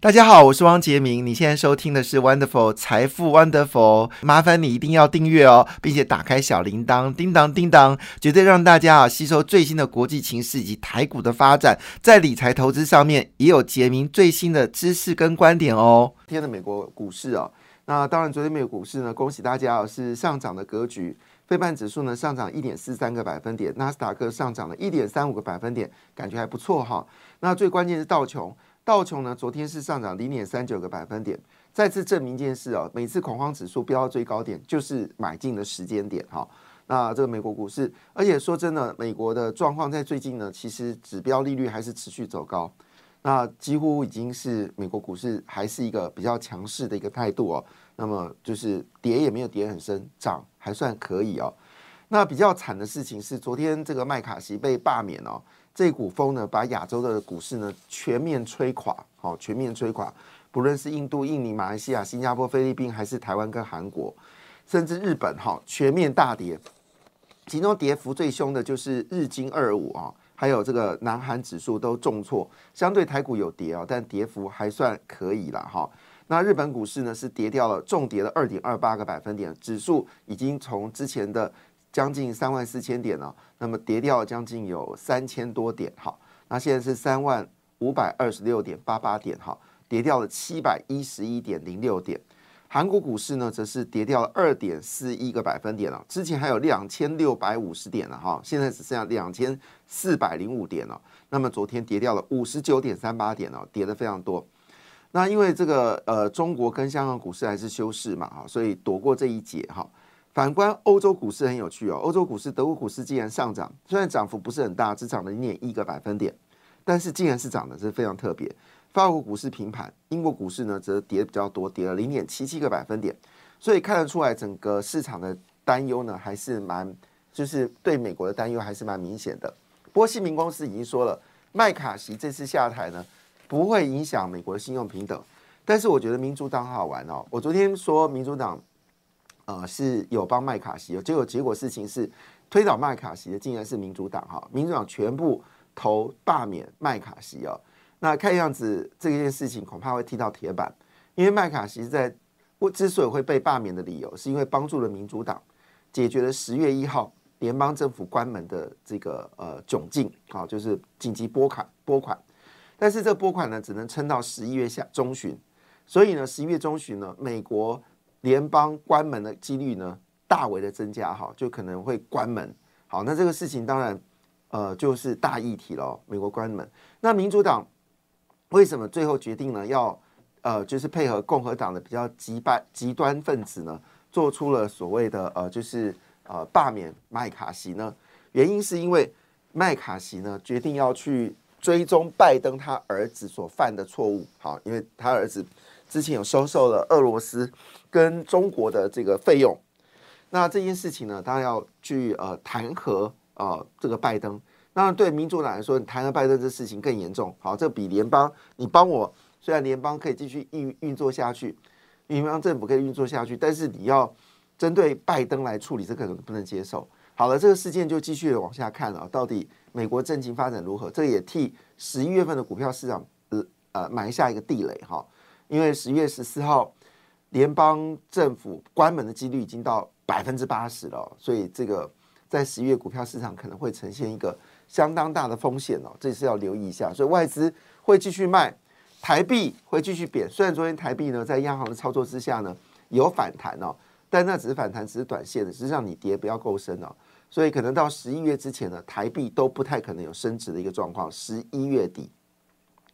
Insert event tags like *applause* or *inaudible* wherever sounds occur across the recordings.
大家好，我是汪杰明。你现在收听的是 Wonderful 财富 Wonderful，麻烦你一定要订阅哦，并且打开小铃铛，叮当叮当，绝对让大家啊吸收最新的国际情势以及台股的发展，在理财投资上面也有杰明最新的知识跟观点哦。今天的美国股市啊，那当然昨天美国股市呢，恭喜大家啊是上涨的格局，非半指数呢上涨一点四三个百分点，纳斯达克上涨了一点三五个百分点，感觉还不错哈。那最关键是道琼。道琼呢，昨天是上涨零点三九个百分点，再次证明一件事哦，每次恐慌指数飙到最高点，就是买进的时间点哈。那这个美国股市，而且说真的，美国的状况在最近呢，其实指标利率还是持续走高，那几乎已经是美国股市还是一个比较强势的一个态度哦。那么就是跌也没有跌很深，涨还算可以哦。那比较惨的事情是，昨天这个麦卡锡被罢免哦。这股风呢，把亚洲的股市呢全面吹垮，好，全面吹垮。不论是印度、印尼、马来西亚、新加坡、菲律宾，还是台湾跟韩国，甚至日本，哈，全面大跌。其中跌幅最凶的就是日经二五啊，还有这个南韩指数都重挫。相对台股有跌啊，但跌幅还算可以了哈。那日本股市呢是跌掉了，重跌了二点二八个百分点，指数已经从之前的。将近三万四千点了，那么跌掉将近有三千多点，哈，那现在是三万五百二十六点八八点，哈，跌掉了七百一十一点零六点。韩国股市呢，则是跌掉了二点四一个百分点了，之前还有两千六百五十点了，哈，现在只剩下两千四百零五点了。那么昨天跌掉了五十九点三八点了，跌的非常多。那因为这个呃，中国跟香港股市还是休市嘛，哈，所以躲过这一劫，哈。反观欧洲股市很有趣哦，欧洲股市、德国股市竟然上涨，虽然涨幅不是很大，只涨了零点一个百分点，但是竟然是涨的，是非常特别。法国股市平盘，英国股市呢则跌比较多，跌了零点七七个百分点，所以看得出来整个市场的担忧呢还是蛮，就是对美国的担忧还是蛮明显的。不过，信明公司已经说了，麦卡锡这次下台呢不会影响美国的信用平等，但是我觉得民主党好玩哦，我昨天说民主党。呃，是有帮麦卡锡，结果结果事情是推倒麦卡锡的竟然是民主党哈，民主党全部投罢免麦卡锡哦。那看样子这件事情恐怕会踢到铁板，因为麦卡锡在我之所以会被罢免的理由，是因为帮助了民主党解决了十月一号联邦政府关门的这个呃窘境啊，就是紧急拨款拨款，但是这拨款呢只能撑到十一月下中旬，所以呢十一月中旬呢美国。联邦关门的几率呢，大为的增加哈，就可能会关门。好，那这个事情当然，呃，就是大议题了。美国关门，那民主党为什么最后决定呢？要呃，就是配合共和党的比较极端极端分子呢，做出了所谓的呃，就是呃罢免麦卡锡呢？原因是因为麦卡锡呢决定要去追踪拜登他儿子所犯的错误。好，因为他儿子。之前有收受了俄罗斯跟中国的这个费用，那这件事情呢，当然要去呃弹劾啊这个拜登。那对民主党来说，你弹劾拜登这事情更严重。好，这比联邦你帮我，虽然联邦可以继续运运作下去，联邦政府可以运作下去，但是你要针对拜登来处理，这可能不能接受。好了，这个事件就继续往下看了，到底美国政情发展如何？这也替十一月份的股票市场呃呃埋下一个地雷哈。因为十月十四号，联邦政府关门的几率已经到百分之八十了，所以这个在十一月股票市场可能会呈现一个相当大的风险哦，这是要留意一下。所以外资会继续卖，台币会继续贬。虽然昨天台币呢在央行的操作之下呢有反弹哦，但那只是反弹，只是短线的，只是让你跌不要够深哦。所以可能到十一月之前呢，台币都不太可能有升值的一个状况。十一月底，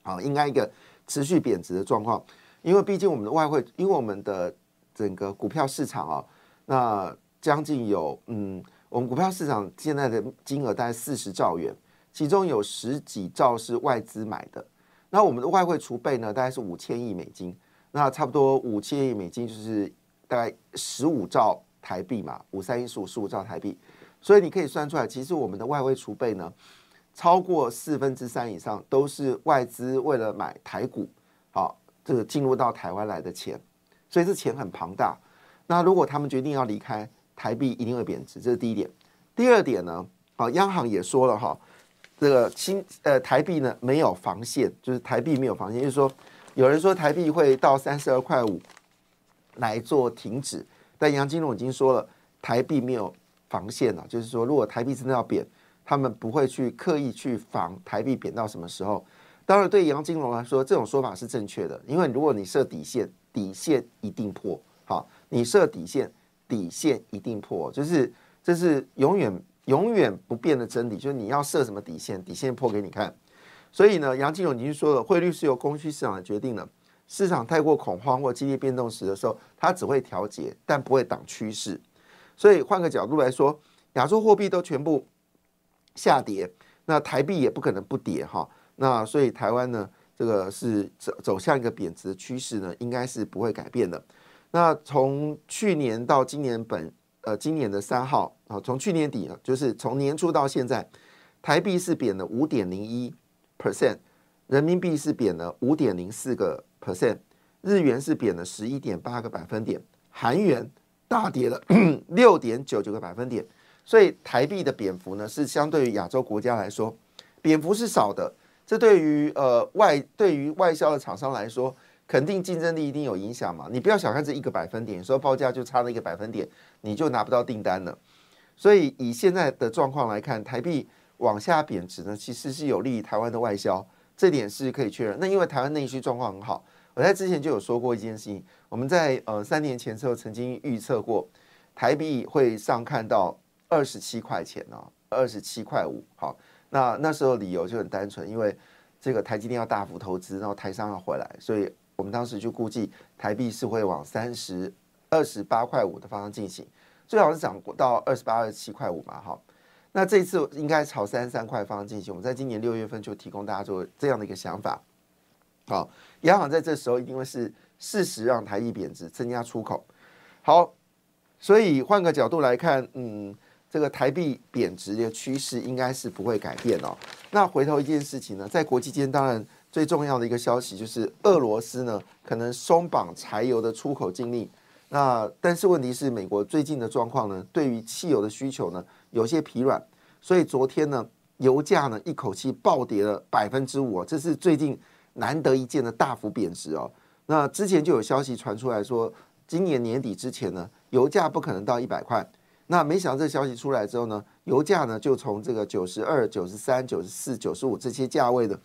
好，应该一个持续贬值的状况。因为毕竟我们的外汇，因为我们的整个股票市场啊，那将近有嗯，我们股票市场现在的金额大概四十兆元，其中有十几兆是外资买的。那我们的外汇储备呢，大概是五千亿美金，那差不多五千亿美金就是大概十五兆台币嘛，五三一十五十五兆台币。所以你可以算出来，其实我们的外汇储备呢，超过四分之三以上都是外资为了买台股，这个进入到台湾来的钱，所以这钱很庞大。那如果他们决定要离开，台币一定会贬值，这是第一点。第二点呢，啊，央行也说了哈，这个新呃台币呢没有防线，就是台币没有防线，就是说有人说台币会到三十二块五来做停止，但杨金龙已经说了，台币没有防线了，就是说如果台币真的要贬。他们不会去刻意去防台币贬到什么时候。当然，对杨金龙来说，这种说法是正确的，因为如果你设底线，底线一定破。好，你设底线，底线一定破，就是这是永远永远不变的真理。就是你要设什么底线，底线破给你看。所以呢，杨金龙已经说了，汇率是由供需市场来决定的。市场太过恐慌或激烈变动时的时候，它只会调节，但不会挡趋势。所以换个角度来说，亚洲货币都全部。下跌，那台币也不可能不跌哈。那所以台湾呢，这个是走走向一个贬值的趋势呢，应该是不会改变的。那从去年到今年本呃今年的三号啊，从去年底呢，就是从年初到现在，台币是贬了五点零一 percent，人民币是贬了五点零四个 percent，日元是贬了十一点八个百分点，韩元大跌了 *clears throat* 六点九九个百分点。所以台币的贬幅呢，是相对于亚洲国家来说，贬幅是少的。这对于呃外对于外销的厂商来说，肯定竞争力一定有影响嘛。你不要小看这一个百分点，有时候报价就差了一个百分点，你就拿不到订单了。所以以现在的状况来看，台币往下贬值呢，其实是有利于台湾的外销，这点是可以确认。那因为台湾内需状况很好，我在之前就有说过一件事情，我们在呃三年前时候曾经预测过，台币会上看到。二十七块钱哦，二十七块五。好，那那时候理由就很单纯，因为这个台积电要大幅投资，然后台商要回来，所以我们当时就估计台币是会往三十二十八块五的方向进行，最好是涨到二十八、二十七块五嘛。好，那这一次应该朝三十三块方向进行。我们在今年六月份就提供大家做这样的一个想法。好，央行在这时候一定会是适时让台币贬值，增加出口。好，所以换个角度来看，嗯。这个台币贬值的趋势应该是不会改变哦。那回头一件事情呢，在国际间，当然最重要的一个消息就是俄罗斯呢可能松绑柴油的出口禁令。那但是问题是，美国最近的状况呢，对于汽油的需求呢有些疲软，所以昨天呢油价呢一口气暴跌了百分之五，这是最近难得一见的大幅贬值哦。那之前就有消息传出来说，今年年底之前呢，油价不可能到一百块。那没想到这消息出来之后呢，油价呢就从这个九十二、九十三、九十四、九十五这些价位的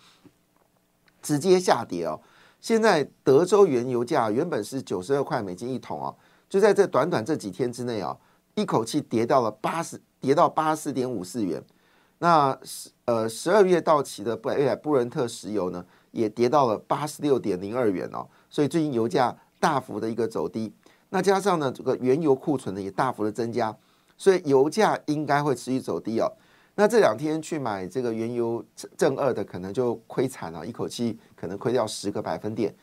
直接下跌哦。现在德州原油价原本是九十二块美金一桶啊，就在这短短这几天之内啊，一口气跌到了八十，跌到八十四点五四元。那十呃十二月到期的布埃布伦特石油呢，也跌到了八十六点零二元哦。所以最近油价大幅的一个走低，那加上呢这个原油库存呢也大幅的增加。所以油价应该会持续走低哦。那这两天去买这个原油正二的，可能就亏惨了，一口气可能亏掉十个百分点。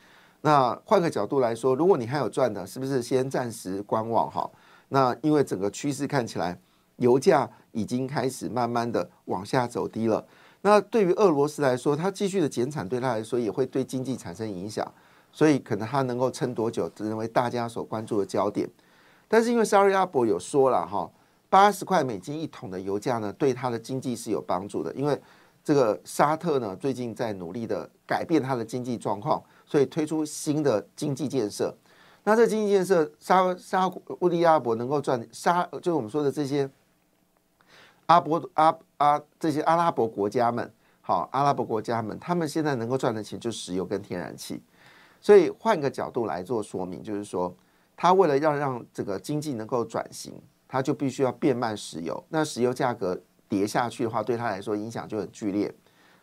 那换个角度来说，如果你还有赚的，是不是先暂时观望哈？那因为整个趋势看起来，油价已经开始慢慢的往下走低了。那对于俄罗斯来说，它继续的减产对它来说也会对经济产生影响，所以可能它能够撑多久，成为大家所关注的焦点。但是因为沙利阿伯有说了哈。八十块美金一桶的油价呢，对它的经济是有帮助的，因为这个沙特呢最近在努力的改变它的经济状况，所以推出新的经济建设。那这经济建设，沙沙乌利阿伯能够赚沙，就是我们说的这些阿伯阿阿这些阿拉伯国家们，好，阿拉伯国家们，他们现在能够赚的钱就石油跟天然气。所以换个角度来做说明，就是说，他为了要让这个经济能够转型。它就必须要变卖石油，那石油价格跌下去的话，对他来说影响就很剧烈，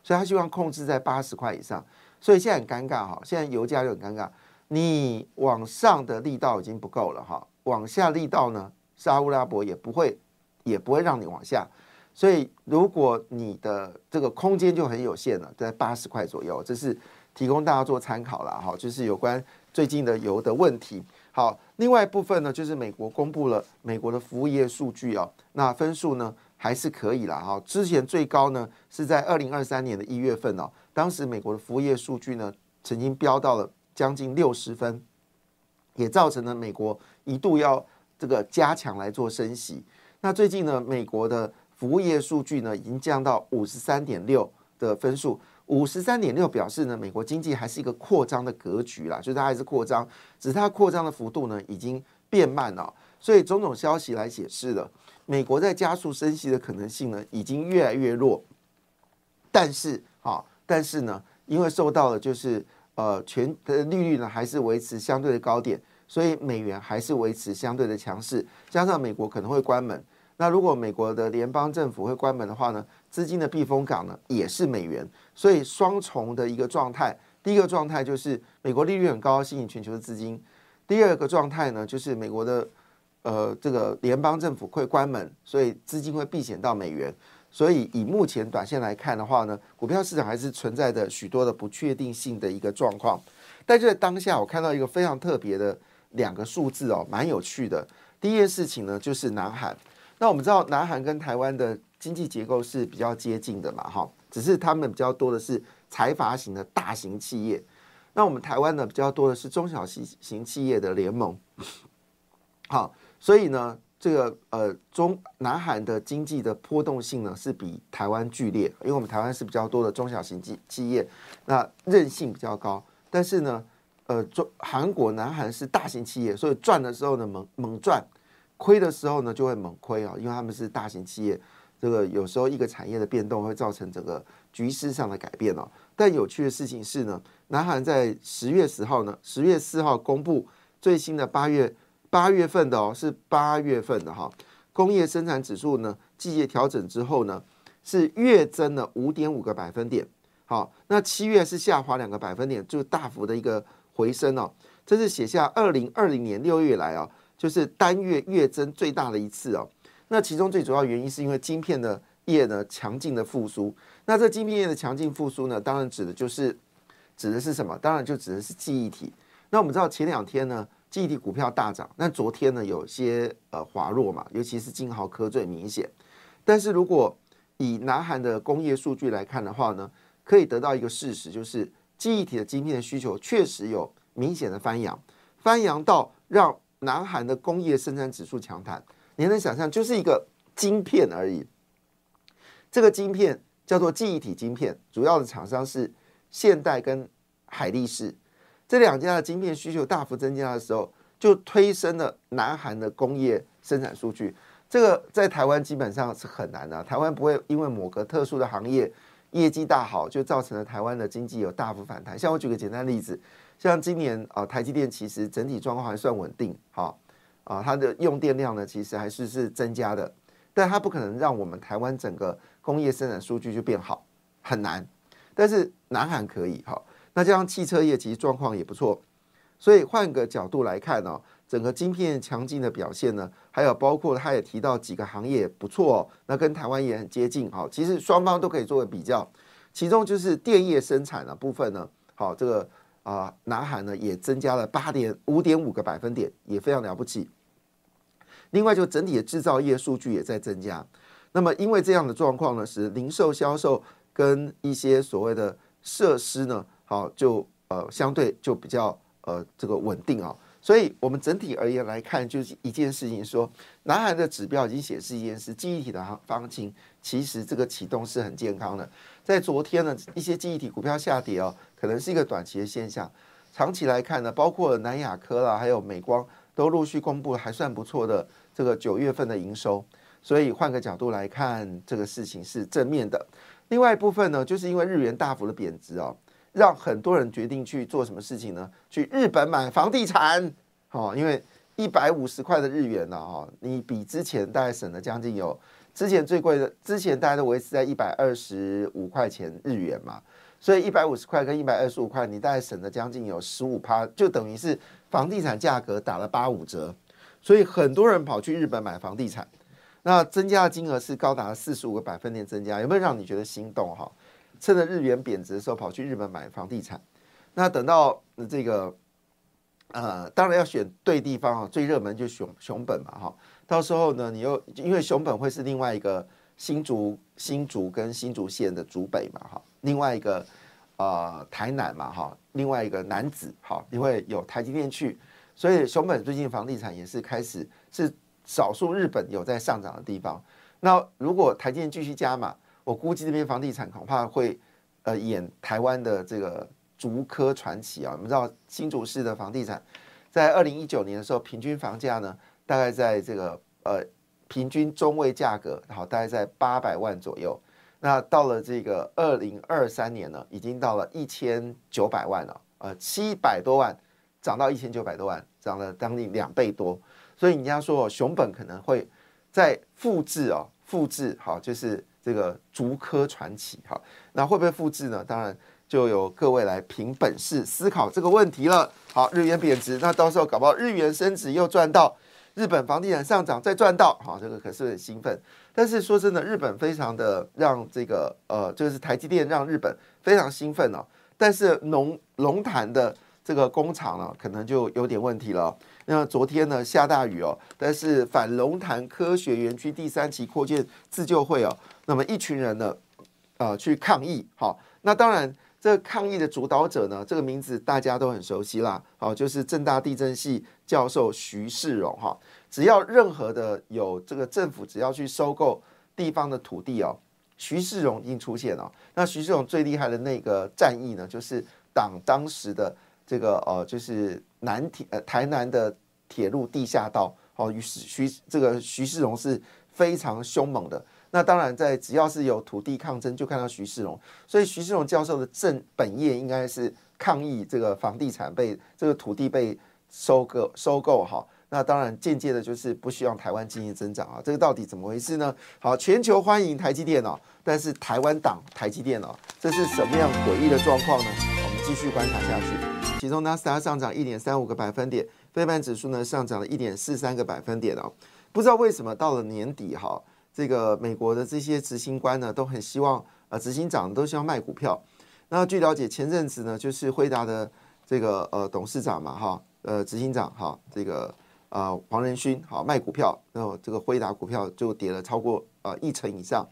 所以他希望控制在八十块以上。所以现在很尴尬哈，现在油价就很尴尬，你往上的力道已经不够了哈，往下力道呢，沙乌拉伯也不会也不会让你往下，所以如果你的这个空间就很有限了，在八十块左右，这是提供大家做参考了哈，就是有关最近的油的问题。好，另外一部分呢，就是美国公布了美国的服务业数据哦，那分数呢还是可以啦哈。之前最高呢是在二零二三年的一月份哦，当时美国的服务业数据呢曾经飙到了将近六十分，也造成了美国一度要这个加强来做升息。那最近呢，美国的服务业数据呢已经降到五十三点六的分数，五十三点六表示呢，美国经济还是一个扩张的格局啦，就是它还是扩张，只是它扩张的幅度呢已经变慢了。所以种种消息来解释了，美国在加速升息的可能性呢已经越来越弱。但是啊，但是呢，因为受到了就是呃全的利率呢还是维持相对的高点，所以美元还是维持相对的强势。加上美国可能会关门，那如果美国的联邦政府会关门的话呢，资金的避风港呢也是美元，所以双重的一个状态。第一个状态就是美国利率很高，吸引全球的资金；第二个状态呢，就是美国的。呃，这个联邦政府会关门，所以资金会避险到美元。所以以目前短线来看的话呢，股票市场还是存在着许多的不确定性的一个状况。但就在当下，我看到一个非常特别的两个数字哦，蛮有趣的。第一件事情呢，就是南韩。那我们知道，南韩跟台湾的经济结构是比较接近的嘛，哈，只是他们比较多的是财阀型的大型企业，那我们台湾呢比较多的是中小型型企业的联盟，*laughs* 好。所以呢，这个呃中南韩的经济的波动性呢是比台湾剧烈，因为我们台湾是比较多的中小型企企业，那韧性比较高。但是呢，呃中韩国南韩是大型企业，所以赚的时候呢猛猛赚，亏的时候呢就会猛亏啊，因为他们是大型企业，这个有时候一个产业的变动会造成整个局势上的改变哦。但有趣的事情是呢，南韩在十月十号呢，十月四号公布最新的八月。八月份的哦，是八月份的哈，工业生产指数呢，季节调整之后呢，是月增了五点五个百分点。好，那七月是下滑两个百分点，就大幅的一个回升哦。这是写下二零二零年六月来啊，就是单月月增最大的一次哦。那其中最主要原因是因为晶片的业呢强劲的复苏。那这晶片业的强劲复苏呢，当然指的就是指的是什么？当然就指的是记忆体。那我们知道前两天呢。记忆体股票大涨，那昨天呢有些呃滑落嘛，尤其是金豪科最明显。但是如果以南韩的工业数据来看的话呢，可以得到一个事实，就是记忆体的晶片的需求确实有明显的翻扬，翻扬到让南韩的工业生产指数强弹。你能想象，就是一个晶片而已。这个晶片叫做记忆体晶片，主要的厂商是现代跟海力士。这两家的晶片需求大幅增加的时候，就推升了南韩的工业生产数据。这个在台湾基本上是很难的，台湾不会因为某个特殊的行业业绩大好，就造成了台湾的经济有大幅反弹。像我举个简单例子，像今年啊，台积电其实整体状况还算稳定，哈啊，它的用电量呢其实还是是增加的，但它不可能让我们台湾整个工业生产数据就变好，很难。但是南韩可以，哈。那这样汽车业其实状况也不错，所以换个角度来看呢，整个晶片强劲的表现呢，还有包括他也提到几个行业不错，那跟台湾也很接近哈。其实双方都可以做个比较，其中就是电业生产的部分呢，好，这个啊，南韩呢也增加了八点五点五个百分点，也非常了不起。另外，就整体的制造业数据也在增加。那么，因为这样的状况呢，使零售销售跟一些所谓的设施呢。好，就呃相对就比较呃这个稳定啊，所以我们整体而言来看，就是一件事情，说南韩的指标已经显示一件事，记忆体的行行情其实这个启动是很健康的。在昨天呢，一些记忆体股票下跌哦，可能是一个短期的现象，长期来看呢，包括南亚科啦，还有美光都陆续公布了还算不错的这个九月份的营收，所以换个角度来看，这个事情是正面的。另外一部分呢，就是因为日元大幅的贬值哦。让很多人决定去做什么事情呢？去日本买房地产，哦，因为一百五十块的日元呢，哈，你比之前大概省了将近有，之前最贵的，之前大家都维持在一百二十五块钱日元嘛，所以一百五十块跟一百二十五块，你大概省了将近有十五趴，就等于是房地产价格打了八五折，所以很多人跑去日本买房地产，那增加的金额是高达四十五个百分点增加，有没有让你觉得心动哈？趁着日元贬值的时候跑去日本买房地产，那等到这个呃，当然要选对地方啊，最热门就熊熊本嘛哈。到时候呢，你又因为熊本会是另外一个新竹新竹跟新竹县的竹北嘛哈，另外一个呃台南嘛哈，另外一个南子哈，因为有台积电去，所以熊本最近房地产也是开始是少数日本有在上涨的地方。那如果台积电继续加码，我估计这边房地产恐怕会呃演台湾的这个竹科传奇啊。我们知道新竹市的房地产在二零一九年的时候，平均房价呢大概在这个呃平均中位价格好大概在八百万左右。那到了这个二零二三年呢，已经到了一千九百万了，呃七百多万涨到一千九百多万，涨了将近两倍多。所以人家说熊本可能会在复制哦，复制好就是。这个竹科传奇，哈，那会不会复制呢？当然就由各位来凭本事思考这个问题了。好，日元贬值，那到时候搞不好日元升值又赚到，日本房地产上涨再赚到，好，这个可是很兴奋。但是说真的，日本非常的让这个呃，就是台积电让日本非常兴奋哦。但是龙龙潭的这个工厂呢，可能就有点问题了。那昨天呢下大雨哦，但是反龙潭科学园区第三期扩建自救会哦。那么一群人呢，呃，去抗议，好，那当然，这个抗议的主导者呢，这个名字大家都很熟悉啦，好，就是正大地震系教授徐世荣，哈，只要任何的有这个政府只要去收购地方的土地哦，徐世荣已经出现了。那徐世荣最厉害的那个战役呢，就是党当时的这个呃，就是南铁呃台南的铁路地下道，好，于是徐这个徐世荣是非常凶猛的。那当然，在只要是有土地抗争，就看到徐世荣。所以徐世荣教授的正本业应该是抗议这个房地产被这个土地被收购收购哈。那当然间接的就是不希望台湾经济增长啊。这个到底怎么回事呢？好，全球欢迎台积电哦，但是台湾党台积电哦，这是什么样诡异的状况呢？我们继续观察下去。其中纳斯达上涨一点三五个百分点，非半指数呢上涨了一点四三个百分点哦。不知道为什么到了年底哈。这个美国的这些执行官呢，都很希望，呃，执行长都希望卖股票。那据了解，前阵子呢，就是辉达的这个呃董事长嘛，哈，呃，执行长哈，这个呃黄仁勋，好卖股票，然后这个辉达股票就跌了超过呃一成以上。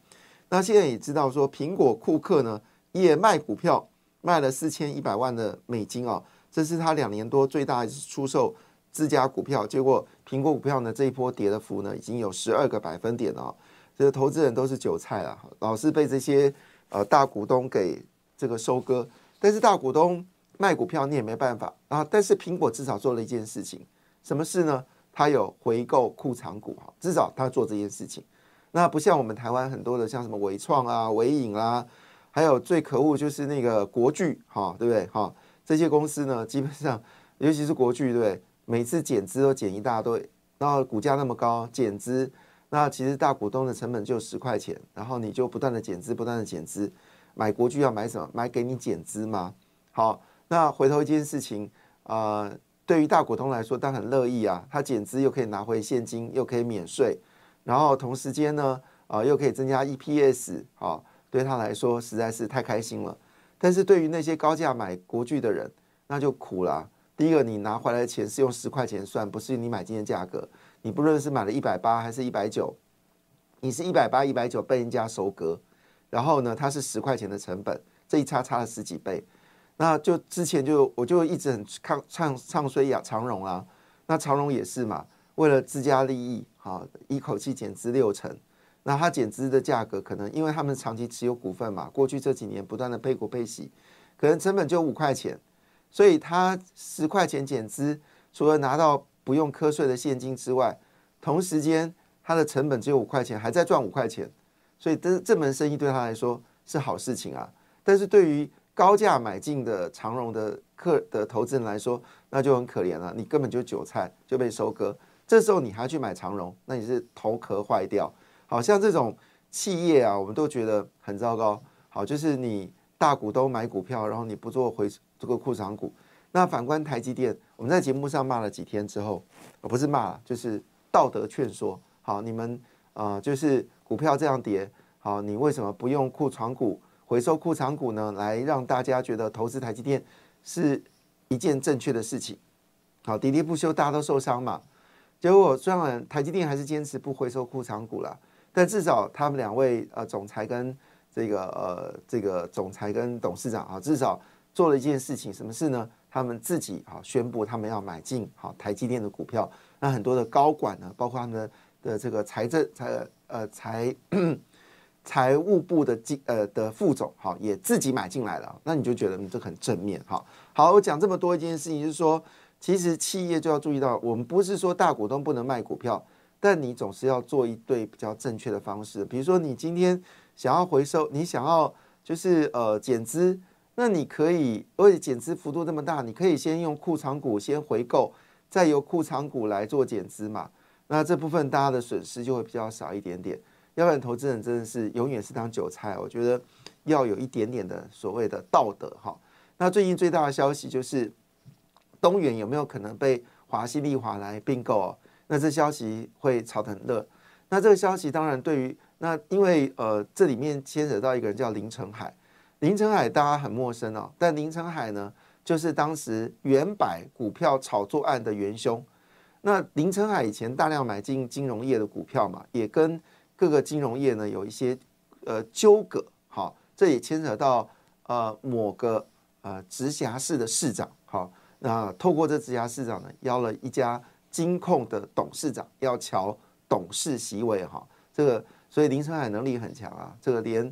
那现在也知道说，苹果库克呢也卖股票，卖了四千一百万的美金哦，这是他两年多最大一次出售自家股票。结果苹果股票呢这一波跌的幅呢已经有十二个百分点了。这个投资人都是韭菜啊，老是被这些呃大股东给这个收割。但是大股东卖股票你也没办法啊。但是苹果至少做了一件事情，什么事呢？它有回购库藏股哈，至少它做这件事情。那不像我们台湾很多的像什么伟创啊、伟影啦，还有最可恶就是那个国巨哈，对不对哈？这些公司呢，基本上尤其是国巨，对不对？每次减资都减一大堆，然后股价那么高，减资。那其实大股东的成本就十块钱，然后你就不断的减资，不断的减资，买国巨要买什么？买给你减资吗？好，那回头一件事情，呃，对于大股东来说，他很乐意啊，他减资又可以拿回现金，又可以免税，然后同时间呢，啊，又可以增加 EPS，好，对他来说实在是太开心了。但是对于那些高价买国巨的人，那就苦了。第一个，你拿回来的钱是用十块钱算，不是你买进的价格。你不论是买了一百八还是一百九，你是一百八一百九被人家收割，然后呢，它是十块钱的成本，这一差差了十几倍。那就之前就我就一直很唱唱唱衰呀长荣啊，那长荣也是嘛，为了自家利益，好一口气减资六成。那它减资的价格可能因为他们长期持有股份嘛，过去这几年不断的配股配息，可能成本就五块钱，所以它十块钱减资，除了拿到。不用瞌睡的现金之外，同时间它的成本只有五块钱，还在赚五块钱，所以这这门生意对他来说是好事情啊。但是对于高价买进的长荣的客的投资人来说，那就很可怜了。你根本就韭菜就被收割，这时候你还要去买长荣，那你是头壳坏掉。好像这种企业啊，我们都觉得很糟糕。好，就是你大股东买股票，然后你不做回这个库藏股。那反观台积电，我们在节目上骂了几天之后，不是骂，就是道德劝说。好，你们啊，就是股票这样跌，好，你为什么不用库藏股回收库藏股呢？来让大家觉得投资台积电是一件正确的事情。好，喋喋不休，大家都受伤嘛。结果虽然台积电还是坚持不回收库藏股了，但至少他们两位呃总裁跟这个呃这个总裁跟董事长啊，至少做了一件事情，什么事呢？他们自己啊宣布他们要买进好台积电的股票。那很多的高管呢，包括他们的的这个财政财呃财财务部的经呃的副总哈，也自己买进来了。那你就觉得你这很正面哈。好，我讲这么多一件事情，就是说，其实企业就要注意到，我们不是说大股东不能卖股票，但你总是要做一对比较正确的方式。比如说，你今天想要回收，你想要就是呃减资，那你可以，而且减资幅度这么大，你可以先用库藏股先回购，再由库藏股来做减资嘛。那这部分大家的损失就会比较少一点点。要不然，投资人真的是永远是当韭菜。我觉得要有一点点的所谓的道德哈。那最近最大的消息就是东元有没有可能被华西丽华来并购哦？那这消息会炒得很热。那这个消息当然对于那因为呃这里面牵扯到一个人叫林成海，林成海大家很陌生哦，但林成海呢就是当时原百股票炒作案的元凶。那林成海以前大量买进金融业的股票嘛，也跟各个金融业呢有一些呃纠葛，好，这也牵扯到呃某个呃直辖市的市长，好，那透过这直辖市长呢邀了一家金控的董事长要瞧董事席位，哈，这个所以林成海能力很强啊，这个连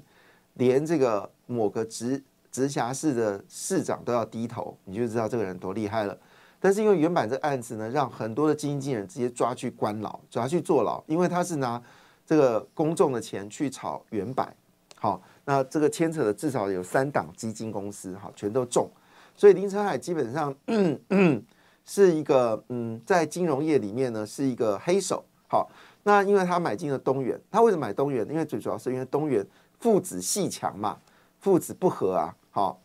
连这个某个直直辖市的市长都要低头，你就知道这个人多厉害了。但是因为原版这个案子呢，让很多的基金经理人直接抓去关牢，抓去坐牢，因为他是拿。这个公众的钱去炒原版，好，那这个牵扯的至少有三档基金公司，哈，全都中，所以林成海基本上 *clears throat* 是一个嗯，在金融业里面呢是一个黑手，好，那因为他买进了东元，他为什么买东元？因为最主要是因为东元父子戏强嘛，父子不和啊，好，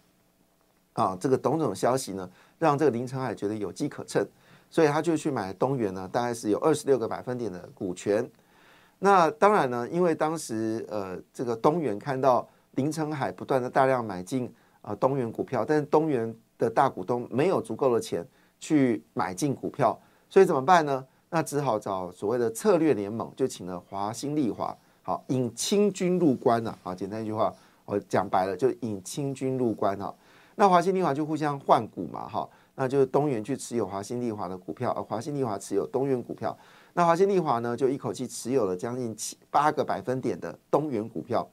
啊，这个董总消息呢，让这个林成海觉得有机可乘，所以他就去买东元呢，大概是有二十六个百分点的股权。那当然呢，因为当时呃，这个东元看到林成海不断的大量买进啊东元股票，但是东元的大股东没有足够的钱去买进股票，所以怎么办呢？那只好找所谓的策略联盟，就请了华兴利华，好引清军入关呐。好，简单一句话，我讲白了，就引清军入关哈。那华兴丽华就互相换股嘛，哈，那就是东元去持有华兴丽华的股票，而华兴丽华持有东元股票。那华兴丽华呢，就一口气持有了将近七八个百分点的东元股票，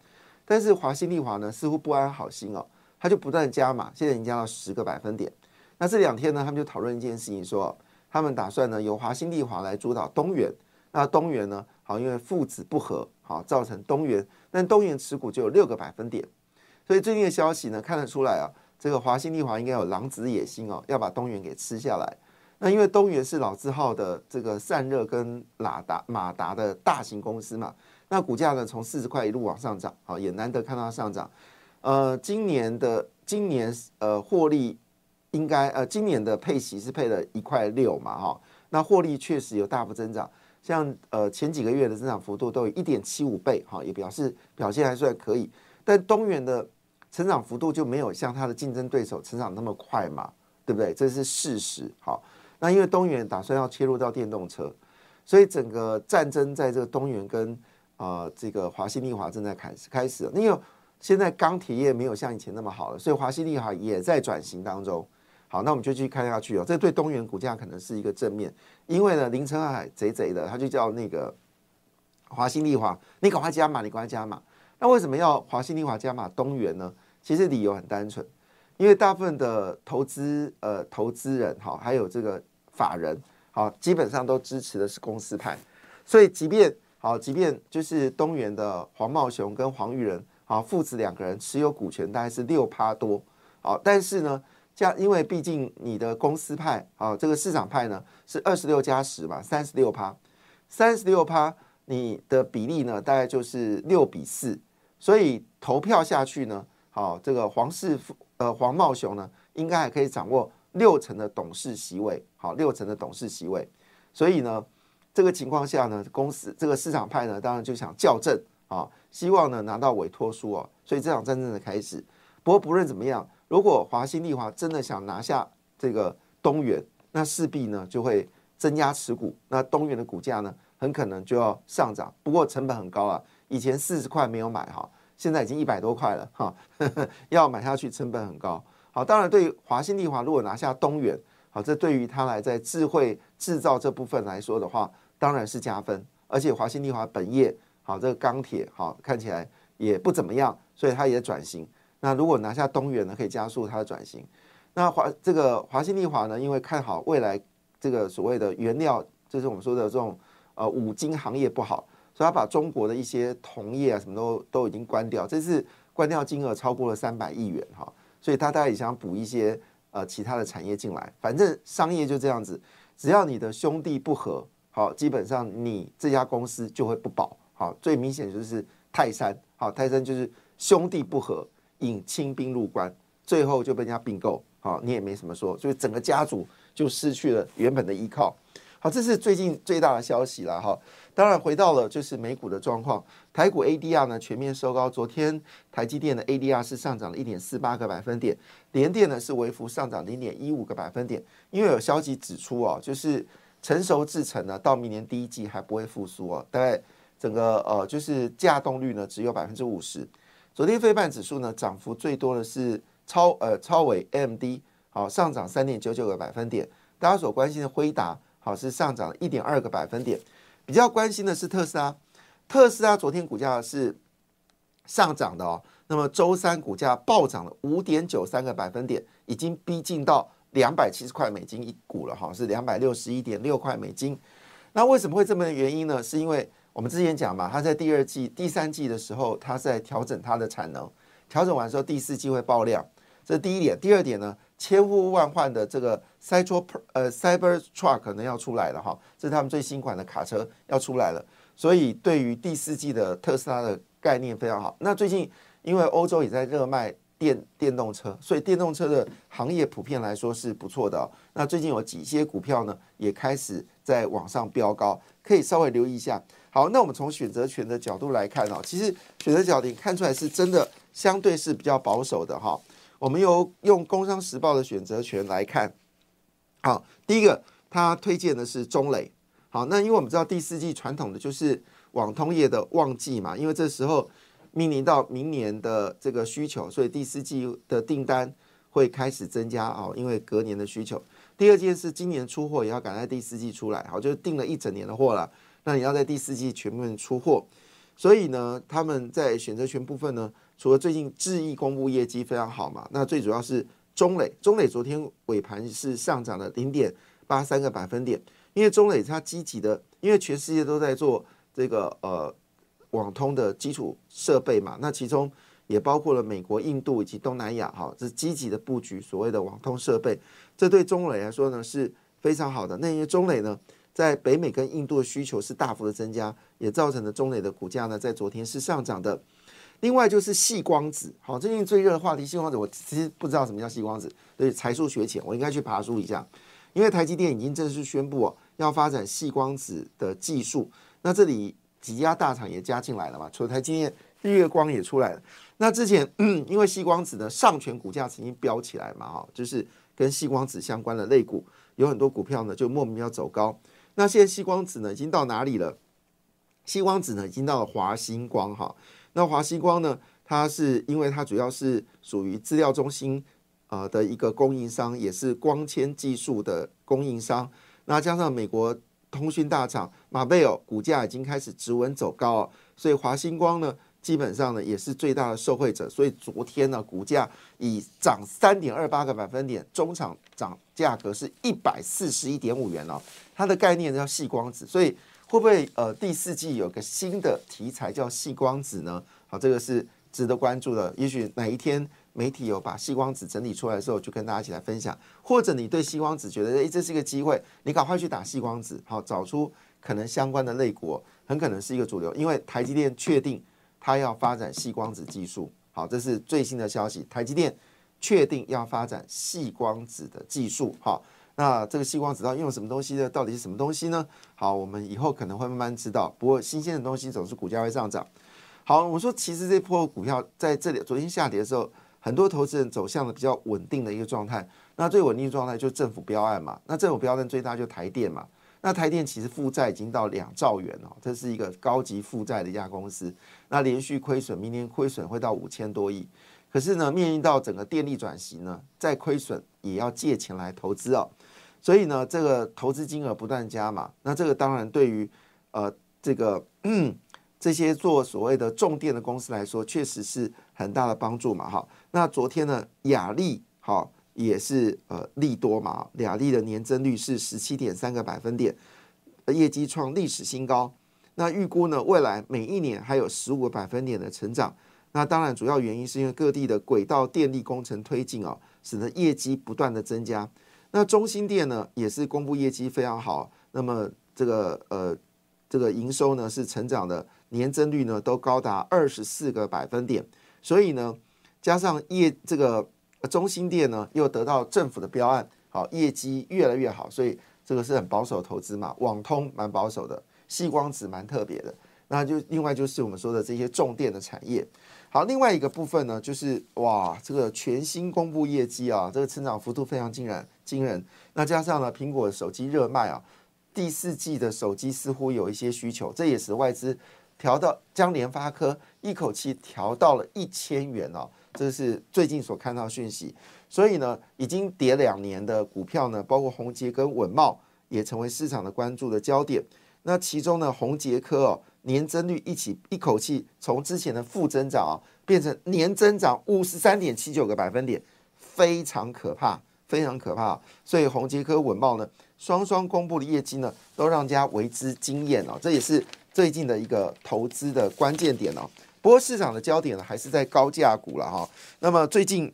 但是华兴丽华呢似乎不安好心哦，他就不断加码，现在已经加到十个百分点。那这两天呢，他们就讨论一件事情，说他们打算呢由华兴丽华来主导东元。那东元呢，好因为父子不和，好造成东元，但东元持股就有六个百分点。所以最近的消息呢，看得出来啊，这个华兴丽华应该有狼子野心哦，要把东元给吃下来。那因为东元是老字号的这个散热跟马达马达的大型公司嘛，那股价呢从四十块一路往上涨，好也难得看到它上涨。呃，今年的今年呃获利应该呃今年的配息是配了一块六嘛，哈，那获利确实有大幅增长，像呃前几个月的增长幅度都有一点七五倍，哈，也表示表现还算可以。但东元的成长幅度就没有像它的竞争对手成长那么快嘛，对不对？这是事实，好。那因为东元打算要切入到电动车，所以整个战争在这个东元跟啊这个华西丽华正在开始开始。因为现在钢铁业没有像以前那么好了，所以华西丽华也在转型当中。好，那我们就继续看下去哦。这对东元股价可能是一个正面，因为呢林成海贼贼的，他就叫那个华西丽华，你赶快加码，你赶快加码。那为什么要华西丽华加码东元呢？其实理由很单纯，因为大部分的投资呃投资人哈，还有这个。法人好，基本上都支持的是公司派，所以即便好，即便就是东元的黄茂雄跟黄玉仁好父子两个人持有股权大概是六趴多好，但是呢，加因为毕竟你的公司派啊，这个市场派呢是二十六加十嘛，三十六趴，三十六趴你的比例呢大概就是六比四，所以投票下去呢，好，这个黄氏呃黄茂雄呢应该还可以掌握。六成的董事席位，好，六成的董事席位，所以呢，这个情况下呢，公司这个市场派呢，当然就想校正啊，希望呢拿到委托书哦，所以这场战争的开始。不过不论怎么样，如果华兴丽华真的想拿下这个东元，那势必呢就会增加持股，那东元的股价呢很可能就要上涨。不过成本很高啊，以前四十块没有买哈，现在已经一百多块了哈，*laughs* 要买下去成本很高。好，当然对于华新丽华如果拿下东元，好，这对于它来在智慧制造这部分来说的话，当然是加分。而且华新丽华本业好，这个钢铁好看起来也不怎么样，所以它也转型。那如果拿下东元呢，可以加速它的转型。那华这个华新丽华呢，因为看好未来这个所谓的原料，就是我们说的这种呃五金行业不好，所以它把中国的一些铜业啊什么都都已经关掉，这次关掉金额超过了三百亿元哈，所以它大概也想补一些呃其他的产业进来。反正商业就这样子，只要你的兄弟不和，好，基本上你这家公司就会不保。好，最明显就是泰山，好，泰山就是兄弟不和，引清兵入关，最后就被人家并购。好，你也没什么说，所以整个家族就失去了原本的依靠。好，这是最近最大的消息了哈。当然，回到了就是美股的状况，台股 ADR 呢全面收高。昨天台积电的 ADR 是上涨了一点四八个百分点，联电呢是微幅上涨零点一五个百分点。因为有消息指出哦，就是成熟制程呢到明年第一季还不会复苏哦，大概整个呃就是架动率呢只有百分之五十。昨天非半指数呢涨幅最多的是。超呃超伟 M D，好上涨三点九九个百分点，大家所关心的辉达好是上涨一点二个百分点，比较关心的是特斯拉，特斯拉昨天股价是上涨的哦，那么周三股价暴涨了五点九三个百分点，已经逼近到两百七十块美金一股了哈，是两百六十一点六块美金。那为什么会这么的原因呢？是因为我们之前讲嘛，它在第二季、第三季的时候，它在调整它的产能，调整完之后第四季会爆量。这是第一点，第二点呢，千呼万唤的这个 Cyber 呃 Cyber Truck 可能要出来了哈，这是他们最新款的卡车要出来了，所以对于第四季的特斯拉的概念非常好。那最近因为欧洲也在热卖电电动车，所以电动车的行业普遍来说是不错的。那最近有几些股票呢也开始在往上飙高，可以稍微留意一下。好，那我们从选择权的角度来看哦，其实选择角度看出来是真的相对是比较保守的哈。我们有用《工商时报》的选择权来看，好，第一个，他推荐的是中磊。好，那因为我们知道第四季传统的就是网通业的旺季嘛，因为这时候面临到明年的这个需求，所以第四季的订单会开始增加啊，因为隔年的需求。第二件事，今年出货也要赶在第四季出来，好，就订了一整年的货了，那你要在第四季全面出货，所以呢，他们在选择权部分呢。除了最近智毅公布业绩非常好嘛，那最主要是中磊，中磊昨天尾盘是上涨了零点八三个百分点，因为中磊它积极的，因为全世界都在做这个呃网通的基础设备嘛，那其中也包括了美国、印度以及东南亚哈，这是积极的布局所谓的网通设备，这对中磊来说呢是非常好的。那因为中磊呢在北美跟印度的需求是大幅的增加，也造成了中磊的股价呢在昨天是上涨的。另外就是细光子，好，最近最热的话题，细光子，我其实不知道什么叫细光子，所以才疏学浅，我应该去爬书一下。因为台积电已经正式宣布哦，要发展细光子的技术，那这里几家大厂也加进来了嘛，除了台积电，日月光也出来了。那之前 *clears throat* 因为细光子的上权股价曾经飙起来嘛，哈，就是跟细光子相关的类股，有很多股票呢就莫名要走高。那现在西光子呢已经到哪里了？西光子呢已经到了华星光，哈。那华星光呢？它是因为它主要是属于资料中心啊的一个供应商，也是光纤技术的供应商。那加上美国通讯大厂马贝尔股价已经开始直稳走高，所以华星光呢，基本上呢也是最大的受惠者。所以昨天呢，股价以涨三点二八个百分点，中场涨价格是一百四十一点五元哦。它的概念叫细光子，所以。会不会呃第四季有个新的题材叫细光子呢？好，这个是值得关注的。也许哪一天媒体有把细光子整理出来的时候，就跟大家一起来分享。或者你对细光子觉得诶这是一个机会，你赶快去打细光子，好找出可能相关的类股，很可能是一个主流。因为台积电确定它要发展细光子技术，好，这是最新的消息。台积电确定要发展细光子的技术，好。那这个细光子到用什么东西呢？到底是什么东西呢？好，我们以后可能会慢慢知道。不过新鲜的东西总是股价会上涨。好，我说其实这波股票在这里昨天下跌的时候，很多投资人走向了比较稳定的一个状态。那最稳定的状态就是政府标案嘛。那政府标案最大就台电嘛。那台电其实负债已经到两兆元哦，这是一个高级负债的一家公司。那连续亏损，明年亏损会到五千多亿。可是呢，面临到整个电力转型呢，再亏损也要借钱来投资哦。所以呢，这个投资金额不断加码，那这个当然对于呃这个这些做所谓的重电的公司来说，确实是很大的帮助嘛哈。那昨天呢，雅力哈也是呃利多嘛，雅力的年增率是十七点三个百分点，业绩创历史新高。那预估呢，未来每一年还有十五个百分点的成长。那当然主要原因是因为各地的轨道电力工程推进哦，使得业绩不断的增加。那中心电呢，也是公布业绩非常好，那么这个呃，这个营收呢是成长的年增率呢都高达二十四个百分点，所以呢，加上业这个中心电呢又得到政府的标案，好业绩越来越好，所以这个是很保守投资嘛。网通蛮保守的，细光子蛮特别的，那就另外就是我们说的这些重电的产业。好，另外一个部分呢，就是哇，这个全新公布业绩啊，这个成长幅度非常惊人，惊人。那加上呢，苹果的手机热卖啊，第四季的手机似乎有一些需求，这也使外资调到将联发科一口气调到了一千元哦，这是最近所看到讯息。所以呢，已经跌两年的股票呢，包括宏杰跟稳茂，也成为市场的关注的焦点。那其中呢，宏杰科哦。年增率一起一口气从之前的负增长啊，变成年增长五十三点七九个百分点，非常可怕，非常可怕。所以宏杰科、稳茂呢，双双公布的业绩呢，都让家为之惊艳哦。这也是最近的一个投资的关键点哦。不过市场的焦点呢，还是在高价股了哈。那么最近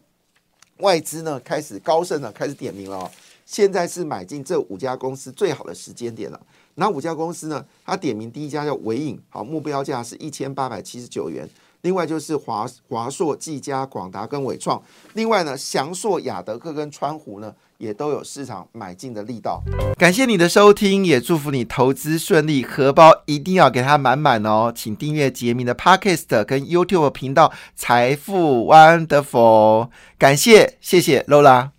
外资呢，开始高盛呢开始点名了哦。现在是买进这五家公司最好的时间点了。哪五家公司呢？他点名第一家叫伟影，好，目标价是一千八百七十九元。另外就是华华硕、技嘉、广达跟伟创。另外呢，翔硕、雅德克跟川湖呢，也都有市场买进的力道。感谢你的收听，也祝福你投资顺利，荷包一定要给它满满哦。请订阅杰明的 Podcast 跟 YouTube 频道财富 Wonderful。感谢，谢谢 Lola。